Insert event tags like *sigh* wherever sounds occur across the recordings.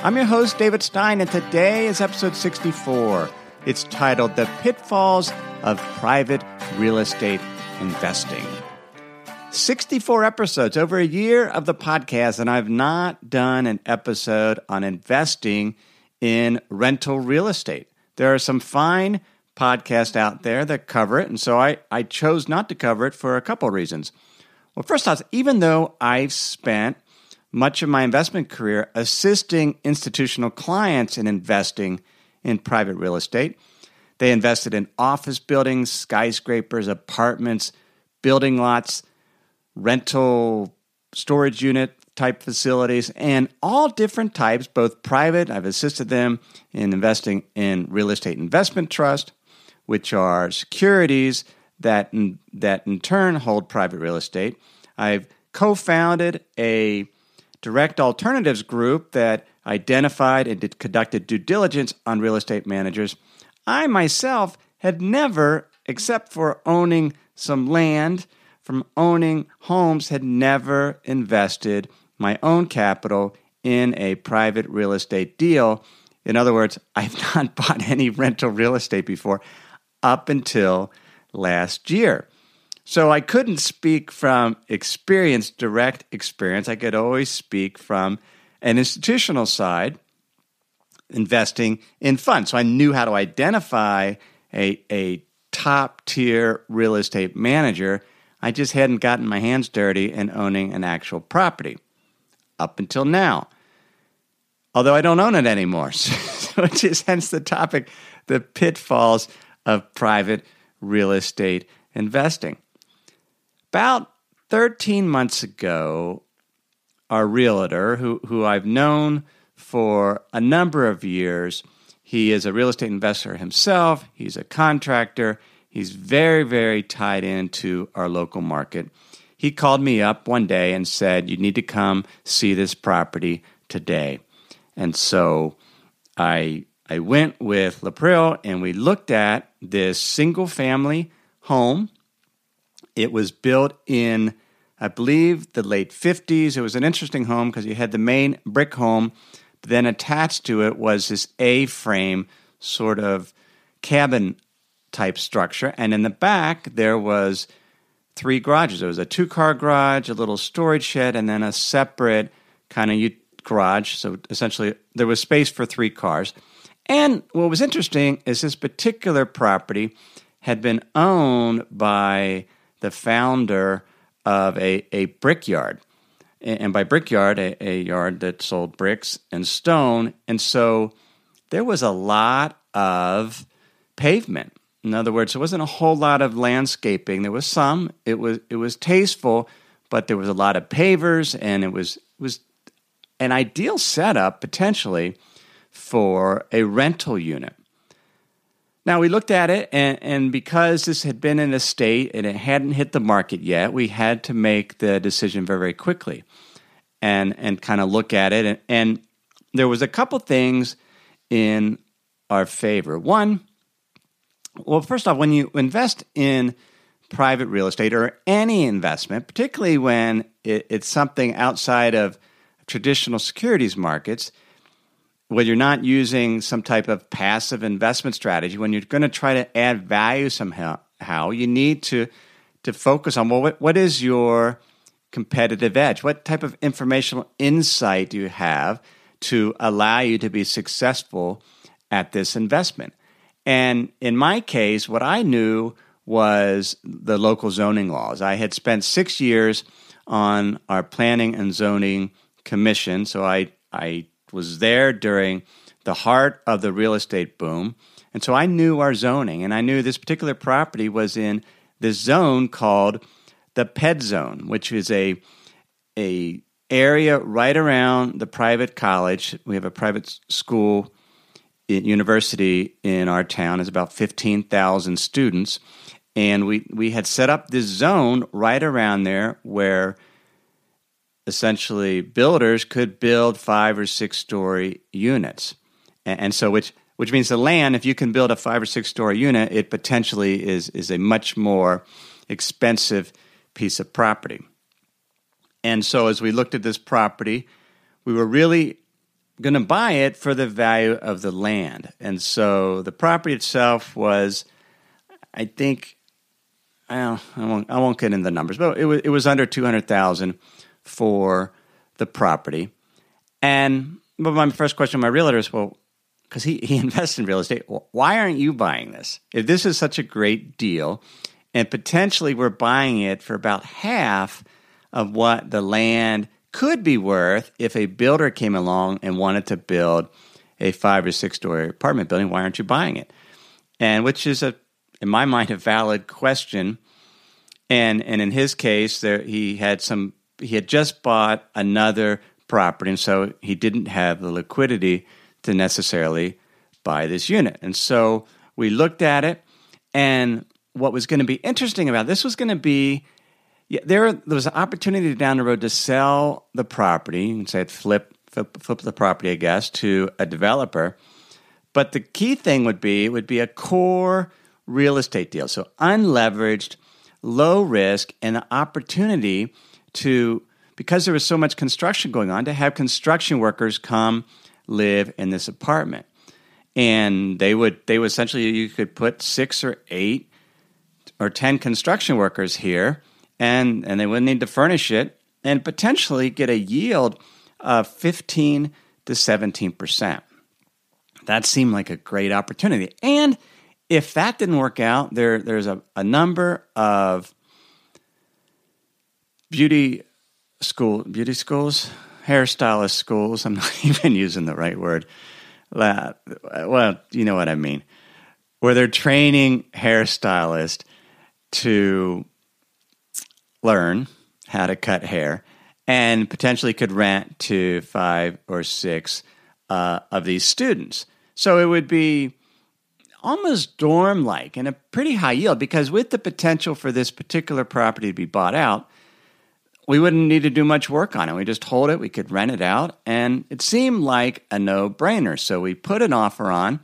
I'm your host, David Stein, and today is episode 64. It's titled The Pitfalls of Private Real Estate Investing. 64 episodes, over a year of the podcast, and I've not done an episode on investing in rental real estate. There are some fine podcasts out there that cover it, and so I, I chose not to cover it for a couple reasons. Well, first off, even though I've spent much of my investment career assisting institutional clients in investing in private real estate. They invested in office buildings, skyscrapers, apartments, building lots, rental storage unit type facilities, and all different types, both private. I've assisted them in investing in real estate investment trust, which are securities that in, that in turn hold private real estate. I've co-founded a direct alternatives group that identified and did, conducted due diligence on real estate managers. I myself had never, except for owning some land, from owning homes, had never invested my own capital in a private real estate deal. In other words, *laughs* I've not bought any rental real estate before up until last year. So I couldn't speak from experience, direct experience. I could always speak from an institutional side, investing in funds. So I knew how to identify a, a top tier real estate manager. I just hadn't gotten my hands dirty in owning an actual property up until now. Although I don't own it anymore. *laughs* which is hence the topic the pitfalls of private real estate investing. About 13 months ago, our realtor, who, who I've known for a number of years, he is a real estate investor himself, he's a contractor, he's very, very tied into our local market. He called me up one day and said, You need to come see this property today. And so I I went with Lapril and we looked at this single family home it was built in, I believe, the late 50s. It was an interesting home because you had the main brick home, then attached to it was this A frame sort of cabin type structure. And in the back, there was three garages. There was a two car garage, a little storage shed, and then a separate kind of garage. So essentially, there was space for three cars. And what was interesting is this particular property had been owned by the founder of a, a brickyard. And by brickyard, a, a yard that sold bricks and stone. And so there was a lot of pavement. In other words, there wasn't a whole lot of landscaping. There was some. It was it was tasteful, but there was a lot of pavers, and it was it was an ideal setup potentially for a rental unit. Now we looked at it, and, and because this had been in a state and it hadn't hit the market yet, we had to make the decision very, very quickly, and and kind of look at it. And, and there was a couple things in our favor. One, well, first off, when you invest in private real estate or any investment, particularly when it, it's something outside of traditional securities markets when you're not using some type of passive investment strategy, when you're going to try to add value somehow, how you need to to focus on well, what, what is your competitive edge? What type of informational insight do you have to allow you to be successful at this investment? And in my case, what I knew was the local zoning laws. I had spent six years on our planning and zoning commission, so I I was there during the heart of the real estate boom. And so I knew our zoning, and I knew this particular property was in this zone called the PED zone, which is a a area right around the private college. We have a private school university in our town. It's about 15,000 students. And we, we had set up this zone right around there where essentially builders could build five or six story units. And, and so, which, which means the land, if you can build a five or six story unit, it potentially is, is a much more expensive piece of property. And so, as we looked at this property, we were really going to buy it for the value of the land. And so, the property itself was, I think, I won't, I won't get into the numbers, but it was, it was under 200000 for the property. And but my first question to my realtor is, well, because he, he *laughs* invests in real estate, why aren't you buying this? If this is such a great deal, and potentially we're buying it for about half of what the land could be worth if a builder came along and wanted to build a five or six story apartment building. Why aren't you buying it? And which is a, in my mind, a valid question. And and in his case, there he had some. He had just bought another property, and so he didn't have the liquidity to necessarily buy this unit. And so we looked at it, and what was going to be interesting about this was going to be yeah, there, there was an opportunity down the road to sell the property and say flip, flip, flip the property, I guess, to a developer. But the key thing would be it would be a core real estate deal, so unleveraged, low risk, and the opportunity to because there was so much construction going on to have construction workers come live in this apartment, and they would they would essentially you could put six or eight or ten construction workers here and and they wouldn't need to furnish it and potentially get a yield of 15 to 17 percent. That seemed like a great opportunity. And if that didn't work out, there there's a, a number of beauty school beauty schools, hairstylist schools. I'm not *laughs* even using the right word. Well, you know what I mean. Where they're training hairstylists to learn how to cut hair and potentially could rent to five or six uh, of these students. So it would be almost dorm like and a pretty high yield because with the potential for this particular property to be bought out, we wouldn't need to do much work on it. We just hold it, we could rent it out, and it seemed like a no brainer. So we put an offer on,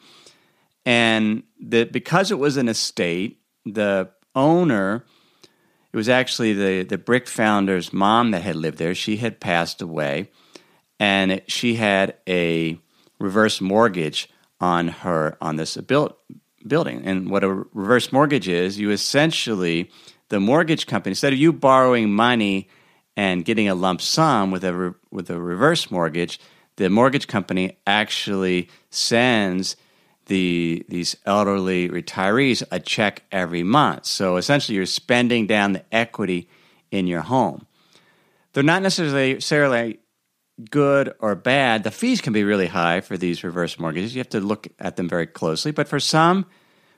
and the, because it was an estate, the owner it was actually the, the brick founder's mom that had lived there. She had passed away, and it, she had a reverse mortgage on her on this build, building. And what a reverse mortgage is, you essentially the mortgage company instead of you borrowing money and getting a lump sum with a re, with a reverse mortgage, the mortgage company actually sends the these elderly retirees a check every month. So essentially, you're spending down the equity in your home. They're not necessarily good or bad. The fees can be really high for these reverse mortgages. You have to look at them very closely. But for some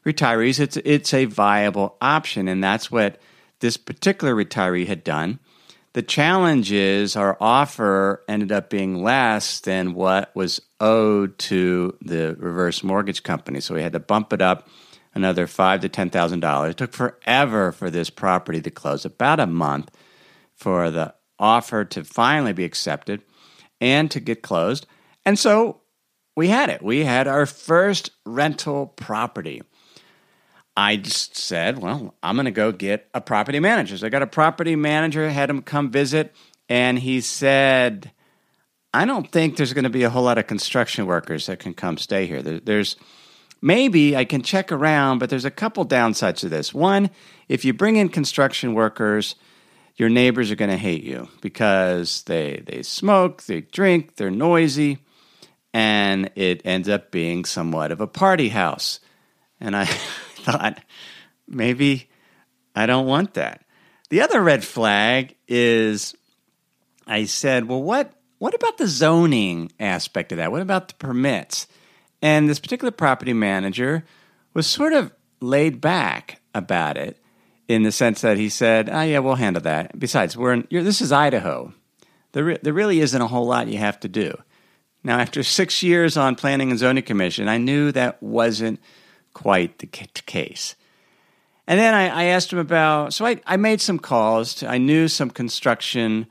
retirees, it's it's a viable option, and that's what this particular retiree had done. The challenge is our offer ended up being less than what was owed to the reverse mortgage company. So we had to bump it up another five to ten thousand dollars. It took forever for this property to close, about a month for the offer to finally be accepted and to get closed. And so we had it. We had our first rental property. I just said, well, I'm going to go get a property manager. So I got a property manager, had him come visit, and he said, I don't think there's going to be a whole lot of construction workers that can come stay here. There, there's maybe I can check around, but there's a couple downsides to this. One, if you bring in construction workers, your neighbors are going to hate you because they they smoke, they drink, they're noisy, and it ends up being somewhat of a party house. And I *laughs* thought, maybe I don't want that. The other red flag is I said, well, what, what about the zoning aspect of that? What about the permits? And this particular property manager was sort of laid back about it. in the sense that he said, "Oh yeah, we'll handle that." Besides, we're in, this is Idaho. There, there really isn't a whole lot you have to do. Now, after six years on Planning and Zoning Commission, I knew that wasn't quite the case. And then I, I asked him about, so I, I made some calls. To, I knew some construction,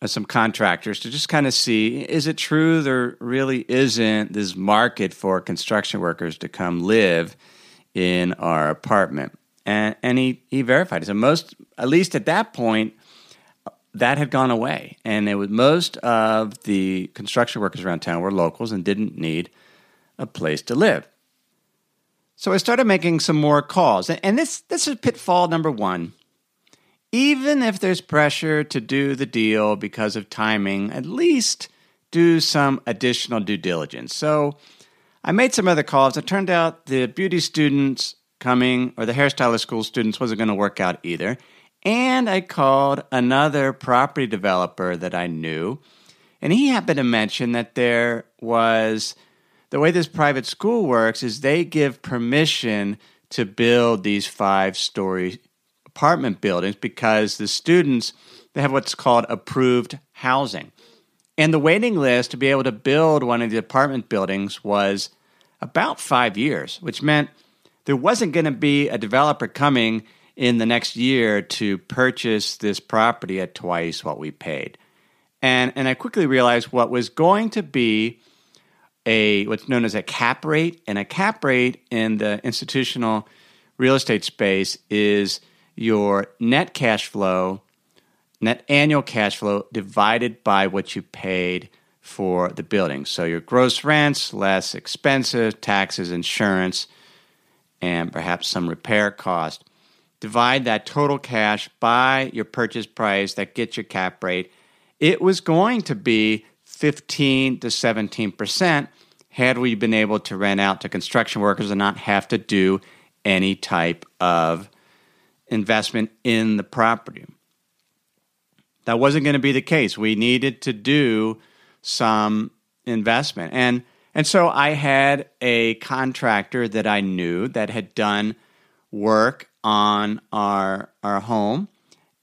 uh, some contractors to just kind of see is it true there really isn't this market for construction workers to come live in our apartment? And, and he, he verified it. So, most, at least at that point, that had gone away. And it was most of the construction workers around town were locals and didn't need a place to live. So I started making some more calls. And this, this is pitfall number one. Even if there's pressure to do the deal because of timing, at least do some additional due diligence. So I made some other calls. It turned out the beauty students coming or the hairstylist school students wasn't going to work out either. And I called another property developer that I knew, and he happened to mention that there was the way this private school works is they give permission to build these five story apartment buildings because the students they have what's called approved housing. And the waiting list to be able to build one of the apartment buildings was about 5 years, which meant there wasn't going to be a developer coming in the next year to purchase this property at twice what we paid. And and I quickly realized what was going to be a what's known as a cap rate, and a cap rate in the institutional real estate space is your net cash flow, net annual cash flow divided by what you paid for the building. So your gross rents less expenses, taxes, insurance, and perhaps some repair cost. Divide that total cash by your purchase price that gets your cap rate. It was going to be 15 to 17% had we been able to rent out to construction workers and not have to do any type of investment in the property. That wasn't going to be the case. We needed to do some investment. And and so I had a contractor that I knew that had done work on our our home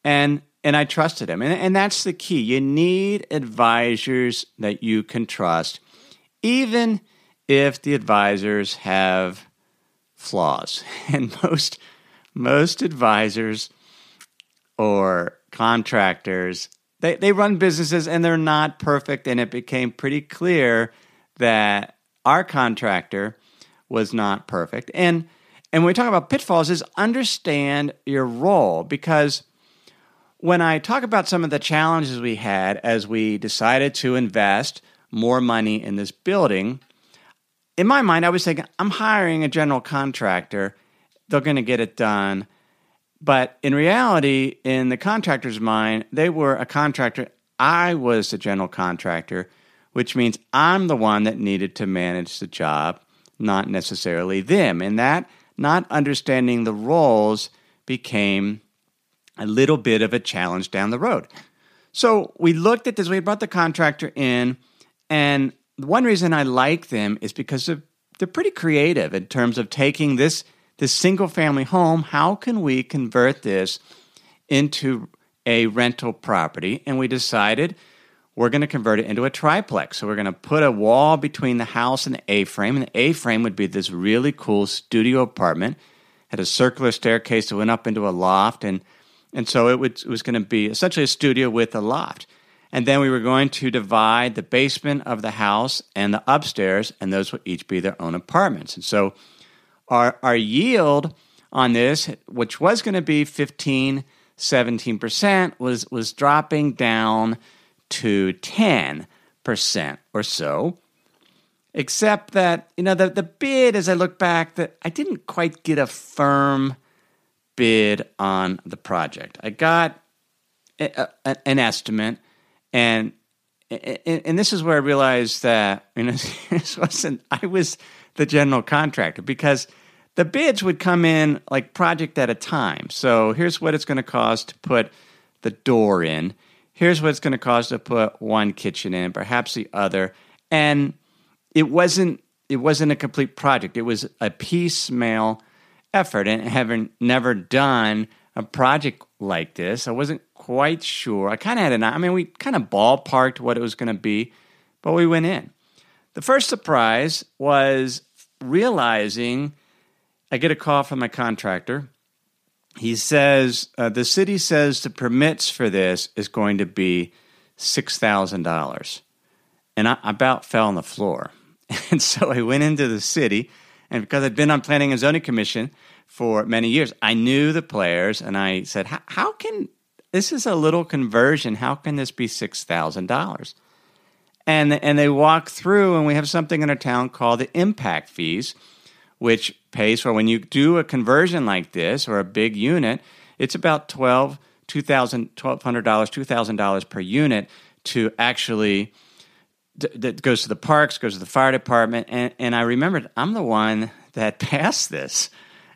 and and I trusted him. And, and that's the key. You need advisors that you can trust, even if the advisors have flaws. *laughs* And most most advisors or contractors, they, they run businesses and they're not perfect. And it became pretty clear that our contractor was not perfect. And and when we talk about pitfalls, is understand your role because when I talk about some of the challenges we had as we decided to invest more money in this building, in my mind, I was thinking, I'm hiring a general contractor. They're going to get it done. But in reality, in the contractor's mind, they were a contractor. I was the general contractor, which means I'm the one that needed to manage the job, not necessarily them. And that not understanding the roles became a little bit of a challenge down the road. So we looked at this, we brought the contractor in, and one reason I like them is because they're, they're pretty creative in terms of taking this, this single family home. How can we convert this into a rental property? And we decided we're going to convert it into a triplex. So we're going to put a wall between the house and the A frame. And the A frame would be this really cool studio apartment. Had a circular staircase that went up into a loft. And, and so it, would, it was going to be essentially a studio with a loft. And then we were going to divide the basement of the house and the upstairs, and those would each be their own apartments. And so our, our yield on this, which was going to be 15, 17%, was, was dropping down to 10% or so. Except that, you know, the, the bid, as I look back, that I didn't quite get a firm bid on the project. I got a, a, an estimate, and and this is where I realized that you know *laughs* this wasn't I was the general contractor because the bids would come in like project at a time. So here's what it's going to cost to put the door in here's what it's going to cost to put one kitchen in, perhaps the other. And it wasn't it wasn't a complete project. It was a piecemeal effort. And having never done a project like this. I wasn't quite sure. I kind of had an I mean, we kind of ballparked what it was going to be, but we went in. The first surprise was realizing I get a call from my contractor. He says uh, the city says the permits for this is going to be six thousand dollars, and I about fell on the floor. *laughs* And so I went into the city, and because I'd been on Planning and Zoning Commission for many years, I knew the players, and I said, "How can this is a little conversion? How can this be six thousand dollars?" And and they walk through, and we have something in our town called the impact fees, which pays for when you do a conversion like this or a big unit. It's about twelve two thousand twelve hundred dollars two thousand dollars per unit to actually that goes to the parks, goes to the fire department, and, and I remembered I'm the one that *laughs* passed this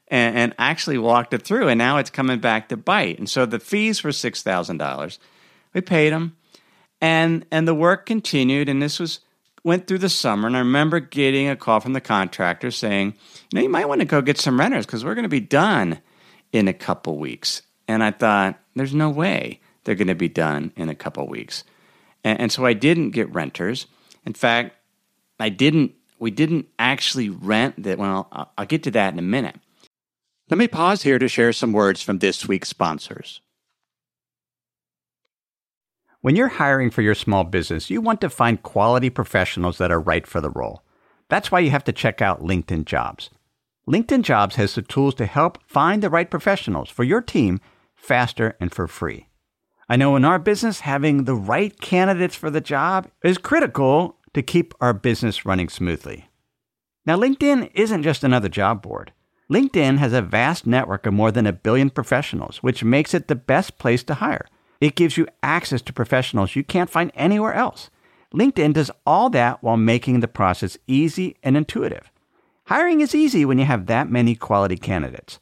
and, and, actually walked it through, and now it's coming back to bite. And so the fees were six thousand dollars. We paid them, and and the work continued, and this was went through the summer. And I remember getting a call from the contractor saying, you know, you might want to go get some renters because we're going to be done in a couple weeks. And I thought, there's no way they're going to be done in a couple weeks. And, and so I didn't get renters. In fact, I didn't. We didn't actually rent that. Well, I'll, I'll get to that in a minute. Let me pause here to share some words from this week's sponsors. When you're hiring for your small business, you want to find quality professionals that are right for the role. That's why you have to check out LinkedIn Jobs. LinkedIn Jobs has the tools to help find the right professionals for your team faster and for free. I know in our business, having the right candidates for the job is critical to keep our business running smoothly. Now, LinkedIn isn't just another job board. LinkedIn has a vast network of more than a billion professionals, which makes it the best place to hire. It gives you access to professionals you can't find anywhere else. LinkedIn does all that while making the process easy and intuitive. Hiring is easy when you have that many quality candidates.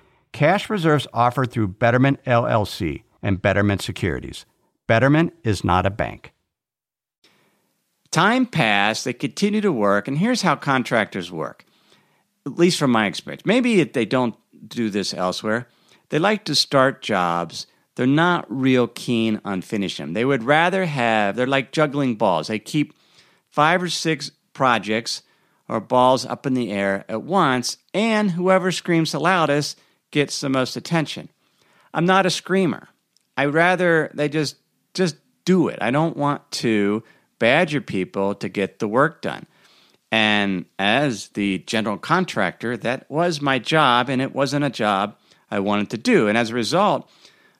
Cash reserves offered through Betterment LLC and Betterment Securities. Betterment is not a bank. Time passed, they continue to work, and here's how contractors work, at least from my experience. Maybe they don't do this elsewhere. They like to start jobs. They're not real keen on finishing them. They would rather have, they're like juggling balls. They keep five or six projects or balls up in the air at once, and whoever screams the loudest gets the most attention. I'm not a screamer. I rather they just just do it. I don't want to badger people to get the work done. And as the general contractor, that was my job, and it wasn't a job I wanted to do. And as a result,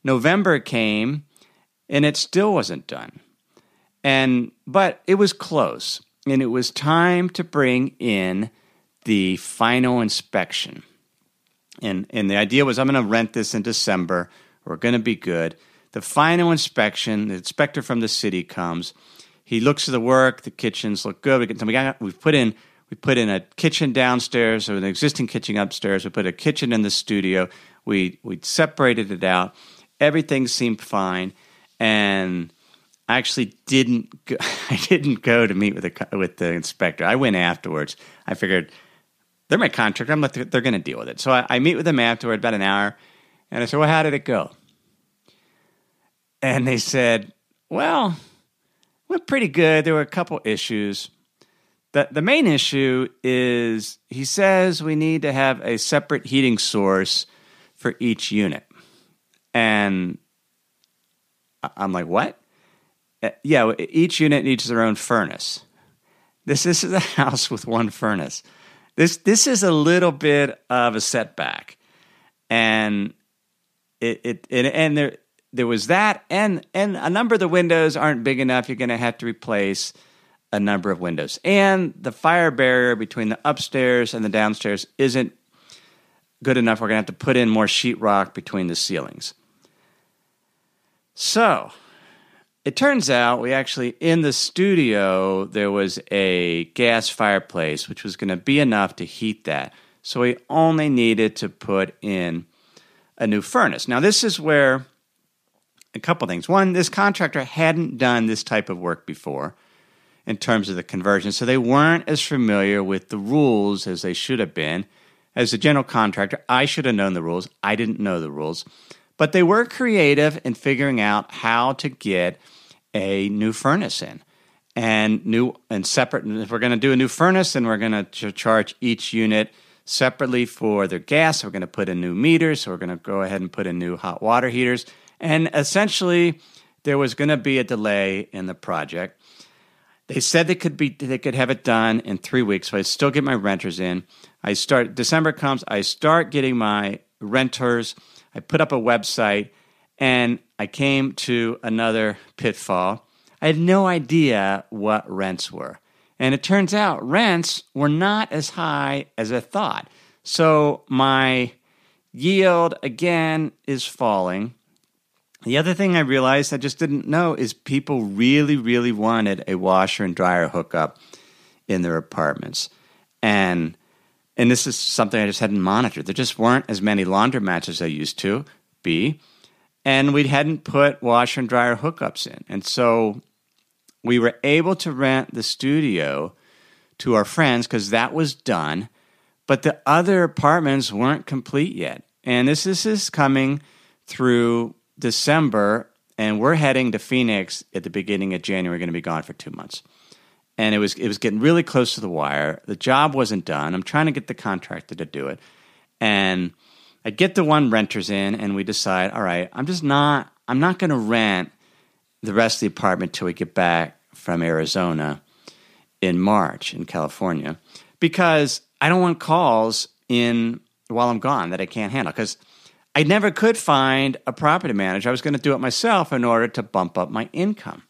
November came and it still wasn't done. And but it was close, and it was time to bring in the final inspection. And, and the idea was I'm going to rent this in December. We're going to be good. The final inspection, the inspector from the city comes. He looks at the work. The kitchens look good. We, we got, we've put in we put in a kitchen downstairs, or an existing kitchen upstairs. We put a kitchen in the studio. We we separated it out, everything seemed fine, and I actually didn't. Go, *laughs* I didn't go to meet with the with the inspector. I went afterwards. I figured they're my contractor. I'm like, they're going to deal with it. So I, I meet with them afterward, about an hour, and I said, "Well, how did it go?" And they said, "Well, went pretty good. There were a couple issues." The, the main issue is he says we need to have a separate heating source for each unit. And I'm like, what? Uh, yeah, each unit needs their own furnace. This, this is a *laughs* house with one furnace. This this is a little bit of a setback, and it, it, and there there was that, and and a number of the windows aren't big enough. You're going to have to replace a number of windows, and the fire barrier between the upstairs and the downstairs isn't good enough. We're going to have to put in more sheetrock between the ceilings. So, it turns out we actually, in the studio, there was a gas fireplace, which was going to be enough to heat that. So, we only needed to put in a new furnace. Now, this is where a couple things. One, this contractor hadn't done this type of work before in terms of the conversion, so they weren't as familiar with the rules as they should have been as a general contractor, I should have known the rules. I didn't know the rules. But they were creative in figuring out how to get a new furnace in and new and separate. If we're going to do a new furnace, then we're going to charge each unit separately for their gas. We're going to put in new meters. So we're going to go ahead and put in new hot water heaters. And essentially, there was going to be a delay in the project. They said they could be they could have it done in three weeks, so I still get my renters in. I start December comes, I start getting my renters. I put up a website and I came to another pitfall. I had no idea what rents were. And it turns out rents were not as high as I thought. So my yield again is falling. The other thing I realized I just didn't know is people really, really wanted a washer and dryer hookup in their apartments. And and this is something I just hadn't monitored. There just weren't as many laundromats as there used to be. And we hadn't put washer and dryer hookups in. And so we were able to rent the studio to our friends because that was done. But the other apartments weren't complete yet. And this, this is coming through December, and we're heading to Phoenix at the beginning of January. Going to be gone for two months and it was it was getting really close to the wire. The job wasn't done. I'm trying to get the contractor to do it, and I get the one renters in, and we decide, all right, I'm just not I'm not going to rent the rest of the apartment till we get back from Arizona in March in California because I don't want calls in while I'm gone that I can't handle because I never could find a property manager. I was going to do it myself in order to bump up my income.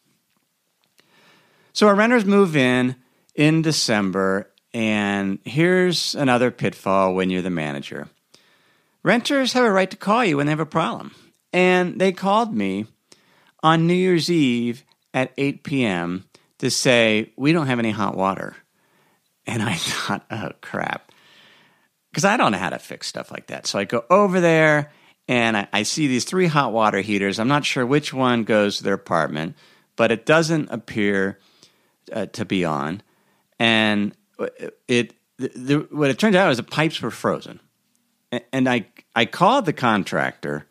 So our renters move in in December, and here's another pitfall when you're the manager. Renters have a right to call you when they have a problem. And they called me on New Year's Eve at 8 p.m. to say, We don't have any hot water. And I *laughs* thought, Oh, crap. Because I don't know how to fix stuff like that. So I go over there and I, I see these three hot water heaters. I'm not sure which one goes to their apartment, but it doesn't appear uh, to be on, and it the, the, what it turned out is the pipes were frozen, and I I called the contractor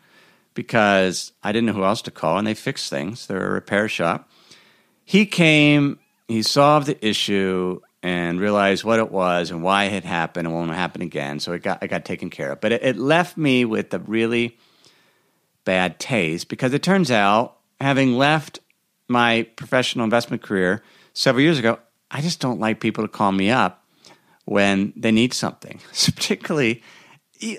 because I didn't know who else to call, and they fixed things. They're a repair shop. He came, he solved the issue, and realized what it was and why it had happened and won't happen again. So it got it got taken care of. But it, it left me with a really bad taste because it turns out, having left my professional investment career several years ago, I just don't like people to call me up when they need something. *laughs* So particularly,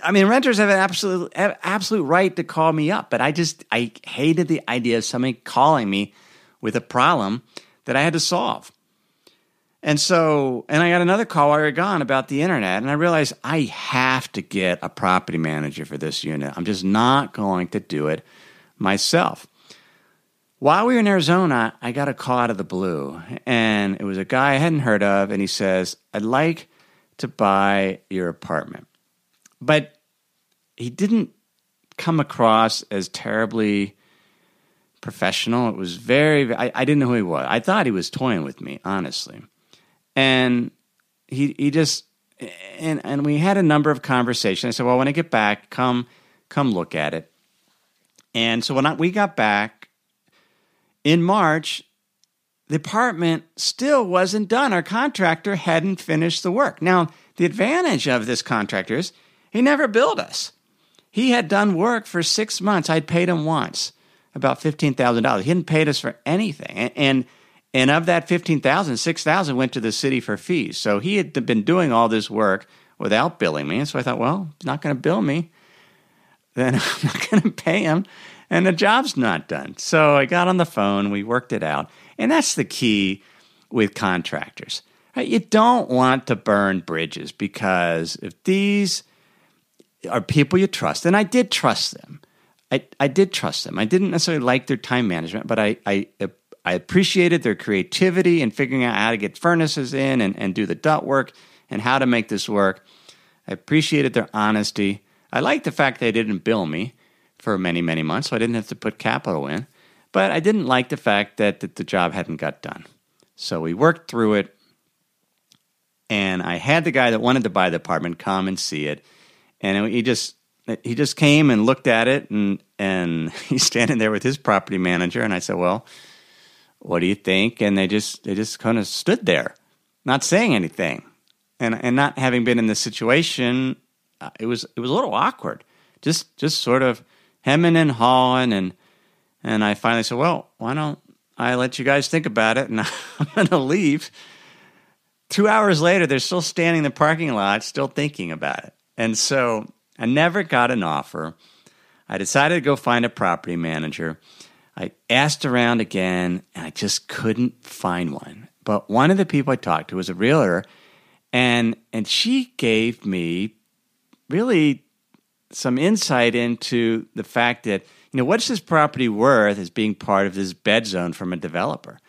I mean, renters have an absolute have absolute right to call me up, but I just I hated the idea of somebody calling me with a problem that I had to solve. And so, and I got another call while you're gone about the internet, and I realized I have to get a property manager for this unit. I'm just not going to do it myself. While we were in Arizona, I got a call out of the blue, and it was a guy I hadn't heard of, and he says, I'd like to buy your apartment. But he didn't come across as terribly professional. It was very, I, I didn't know who he was. I thought he was toying with me, honestly. And he, he just, and, and we had a number of conversations. I said, well, when I get back, come, come look at it. And so when I, we got back in March, the apartment still wasn't done. Our contractor hadn't finished the work. Now, the advantage of this contractor is he never billed us. He had done work for six months. I'd paid him once, about fifteen thousand dollars. He hadn't paid us for anything, and and, of that fifteen thousand, six thousand went to the city for fees. So he had been doing all this work without billing me, and so I thought, well, he's not going to bill me, then *laughs* I'm not going to pay him, and the job's not done. So I got on the phone, we worked it out, and that's the key with contractors. You don't want to burn bridges because if these are people you trust, and I did trust them. I, I did trust them. I didn't necessarily like their time management, but I, I, I appreciated their creativity in figuring out how to get furnaces in and, and do the duct work and how to make this work. I appreciated their honesty. I liked the fact they didn't bill me for many, many months, so I didn't have to put capital in. But I didn't like the fact that, that the job hadn't got done. So we worked through it, and I had the guy that wanted to buy the apartment come and see it and he just he just came and looked at it and and *laughs* he's standing there with his property manager and I said, "Well, what do you think?" And they just they just kind of stood there, not saying anything. And and not having been in this situation, uh, it was it was a little awkward. Just just sort of hemming and hawing and and I finally said, "Well, why don't I let you guys think about it *laughs* and I'm going to leave." Two hours later, they're still standing in the parking lot, still thinking about it. And so I never got an offer. I decided to go find a property manager. I asked around again and I just couldn't find one. But one of the people I talked to was a realtor and and she gave me really some insight into the fact that you know what's this property worth as being part of this bed zone from a developer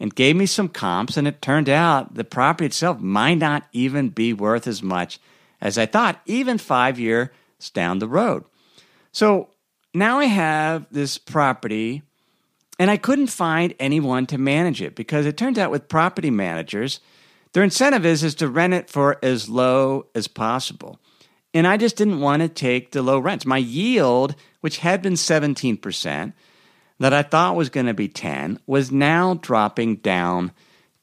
and gave me some comps and it turned out the property itself might not even be worth as much as I thought, even five years down the road. So now I have this property, and I couldn't find anyone to manage it because it turns out with property managers, their incentive is, is to rent it for as low as possible. And I just didn't want to take the low rents. My yield, which had been 17%, that I thought was going to be 10, was now dropping down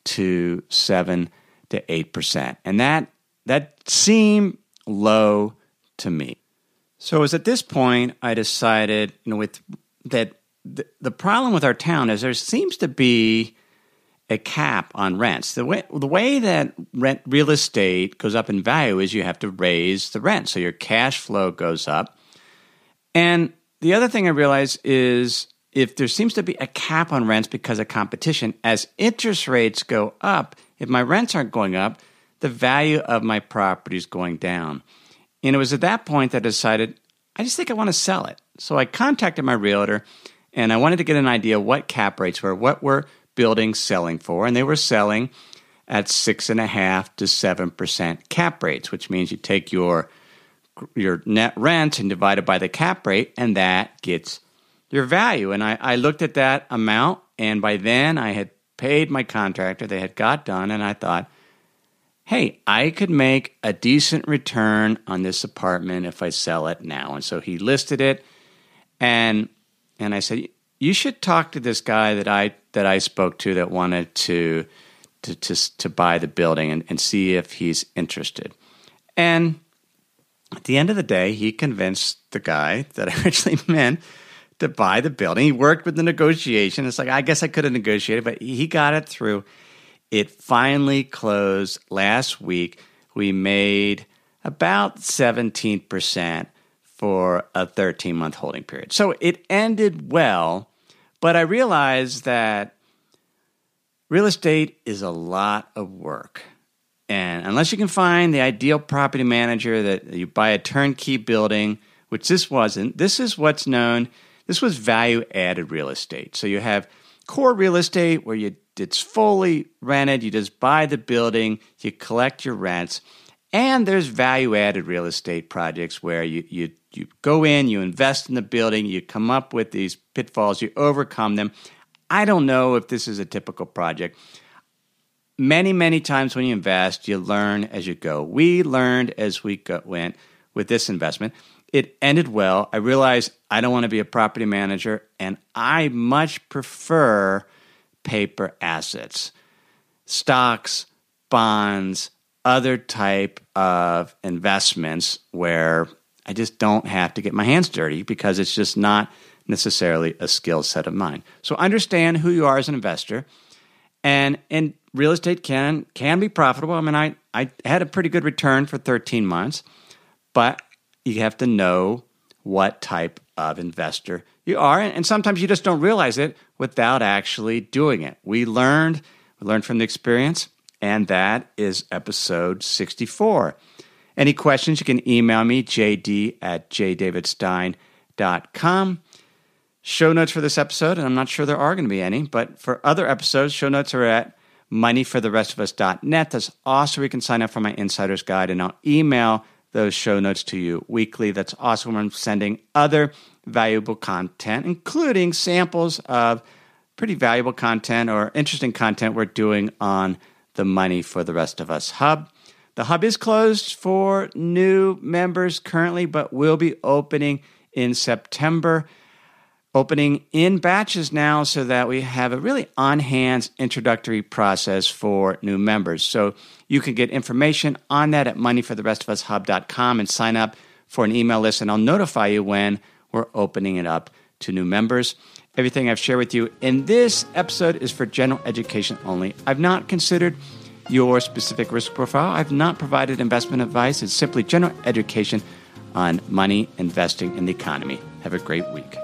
to 7 to 8%. And that that seemed low to me. So it was at this point I decided, you know, with that the, the problem with our town is there seems to be a cap on rents. The way the way that rent real estate goes up in value is you have to raise the rent, so your cash flow goes up. And the other thing I realize is if there seems to be a cap on rents because of competition, as interest rates go up, if my rents aren't going up, the value of my property is going down. And it was at that point that I decided, I just think I want to sell it. So I contacted my realtor and I wanted to get an idea what cap rates were, what were buildings selling for. And they were selling at six and a half to seven percent cap rates, which means you take your your net rent and divide it by the cap rate, and that gets your value. And I, I looked at that amount, and by then I had paid my contractor, they had got done, and I thought, hey, I could make a decent return on this apartment if I sell it now. And so he listed it and and I said, you should talk to this guy that I that I spoke to that wanted to to to, to buy the building and, and see if he's interested. And at the end of the day, he convinced the guy that I *laughs* originally meant to buy the building. He worked with the negotiation. It's like I guess I could have negotiated, but he got it through. It finally closed last week. We made about 17% for a 13 month holding period. So it ended well, but I realized that real estate is a lot of work. And unless you can find the ideal property manager that you buy a turnkey building, which this wasn't, this is what's known, this was value added real estate. So you have core real estate where you it's fully rented. You just buy the building, you collect your rents. And there's value added real estate projects where you, you, you go in, you invest in the building, you come up with these pitfalls, you overcome them. I don't know if this is a typical project. Many, many times when you invest, you learn as you go. We learned as we go, went with this investment. It ended well. I realized I don't want to be a property manager, and I much prefer paper assets, stocks, bonds, other type of investments where I just don't have to get my hands dirty because it's just not necessarily a skill set of mine. So understand who you are as an investor. And and real estate can can be profitable. I mean, I, I had a pretty good return for 13 months, but you have to know what type of investor you are. And sometimes you just don't realize it without actually doing it. We learned, we learned from the experience, and that is episode 64. Any questions, you can email me, jd at jdavidstein.com. Show notes for this episode, and I'm not sure there are going to be any, but for other episodes, show notes are at moneyfortherestofus.net. That's also where you can sign up for my insider's guide, and I'll email those show notes to you weekly. That's also when I'm sending other valuable content, including samples of pretty valuable content or interesting content we're doing on the Money for the Rest of Us Hub. The hub is closed for new members currently, but will be opening in September opening in batches now so that we have a really on hands introductory process for new members. So you can get information on that at moneyfortherestofus.hub.com and sign up for an email list, and I'll notify you when we're opening it up to new members. Everything I've shared with you in this episode is for general education only. I've not considered your specific risk profile. I've not provided investment advice. It's simply general education on money, investing, and the economy. Have a great week.